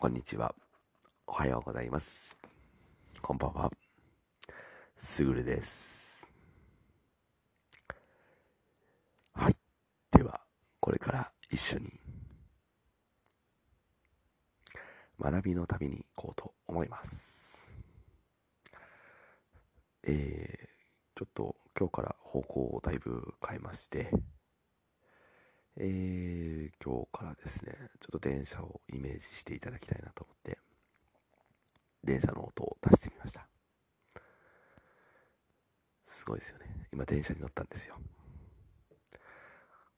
こんにちは。おはようございます。こんばんは。すぐるです。はい。では、これから一緒に学びの旅に行こうと思います。えー、ちょっと今日から方向をだいぶ変えまして、えー、今日からですね、ちょっと電車をイメージしていただきたいなと思って、電車の音を出してみました。すごいですよね。今電車に乗ったんですよ。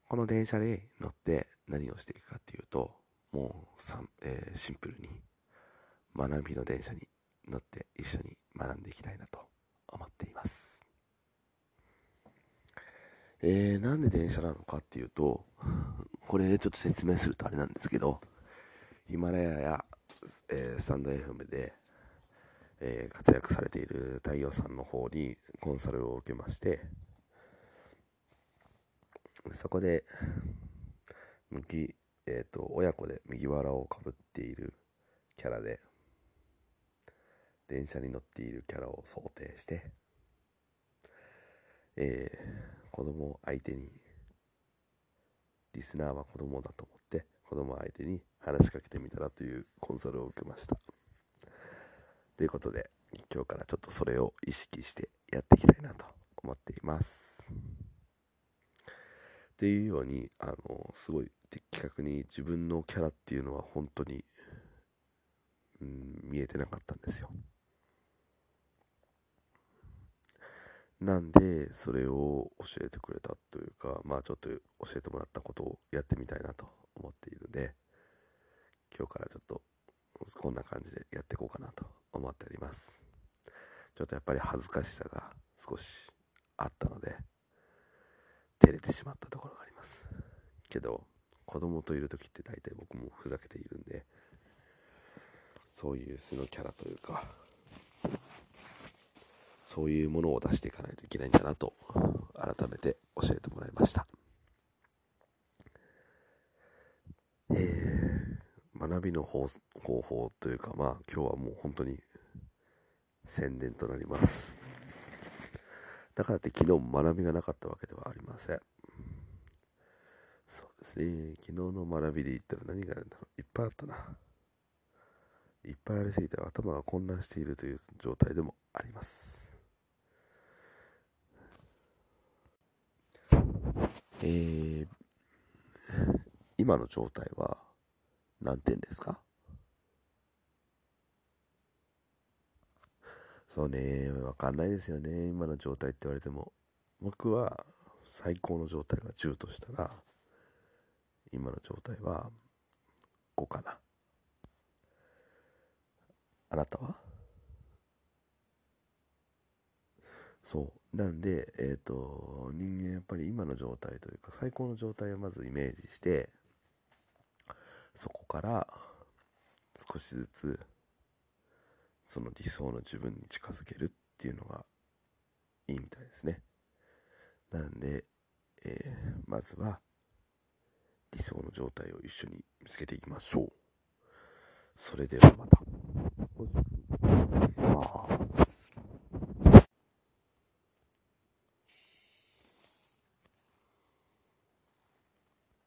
この電車で乗って何をしていくかっていうと、もうさん、えーシンプルに学びの電車に乗って一緒に学んでいきたいなと思っています。えー、なんで電車なのかっていうと、これちょっと説明するとあれなんですけど、ヒマラヤや、えースタンド FM で、えー活躍されている太陽さんの方にコンサルを受けまして、そこで、右、えっ、と、親子で右腹をかぶっているキャラで、電車に乗っているキャラを想定して、えー子供相手に、リスナーは子供だと思って、子供相手に話しかけてみたらというコンサルを受けました。ということで、今日からちょっとそれを意識してやっていきたいなと思っています。っていうように、あの、すごい的確に自分のキャラっていうのは本当に、うん、見えてなかったんですよ。なんで、それを教えてくれたというか、まあちょっと教えてもらったことをやってみたいなと思っているので、今日からちょっとこんな感じでやっていこうかなと思っております。ちょっとやっぱり恥ずかしさが少しあったので、照れてしまったところがあります。けど、子供といる時って大体僕もふざけているんで、そういう素のキャラというか、そういうものを出していかないといけないんだなと、改めて教えてもらいました。えー、学びの方法というか、まあ今日はもう本当に宣伝となります。だからって昨日も学びがなかったわけではありません。そうですね、昨日の学びで言ったら何があるんだろう。いっぱいあったな。いっぱいありすぎて頭が混乱しているという状態でもあります。えー、今の状態は何点ですか？そうね、わかんないですよね。今の状態って言われても。僕は最高の状態が10としたら、今の状態は5かな。あなたは？そう。なんで、えっ、と、人間やっぱり今の状態というか、最高の状態をまずイメージして、そこから少しずつ、その理想の自分に近づけるっていうのがいいみたいですね。なんで、えーまずは理想の状態を一緒に見つけていきましょう。それではまた。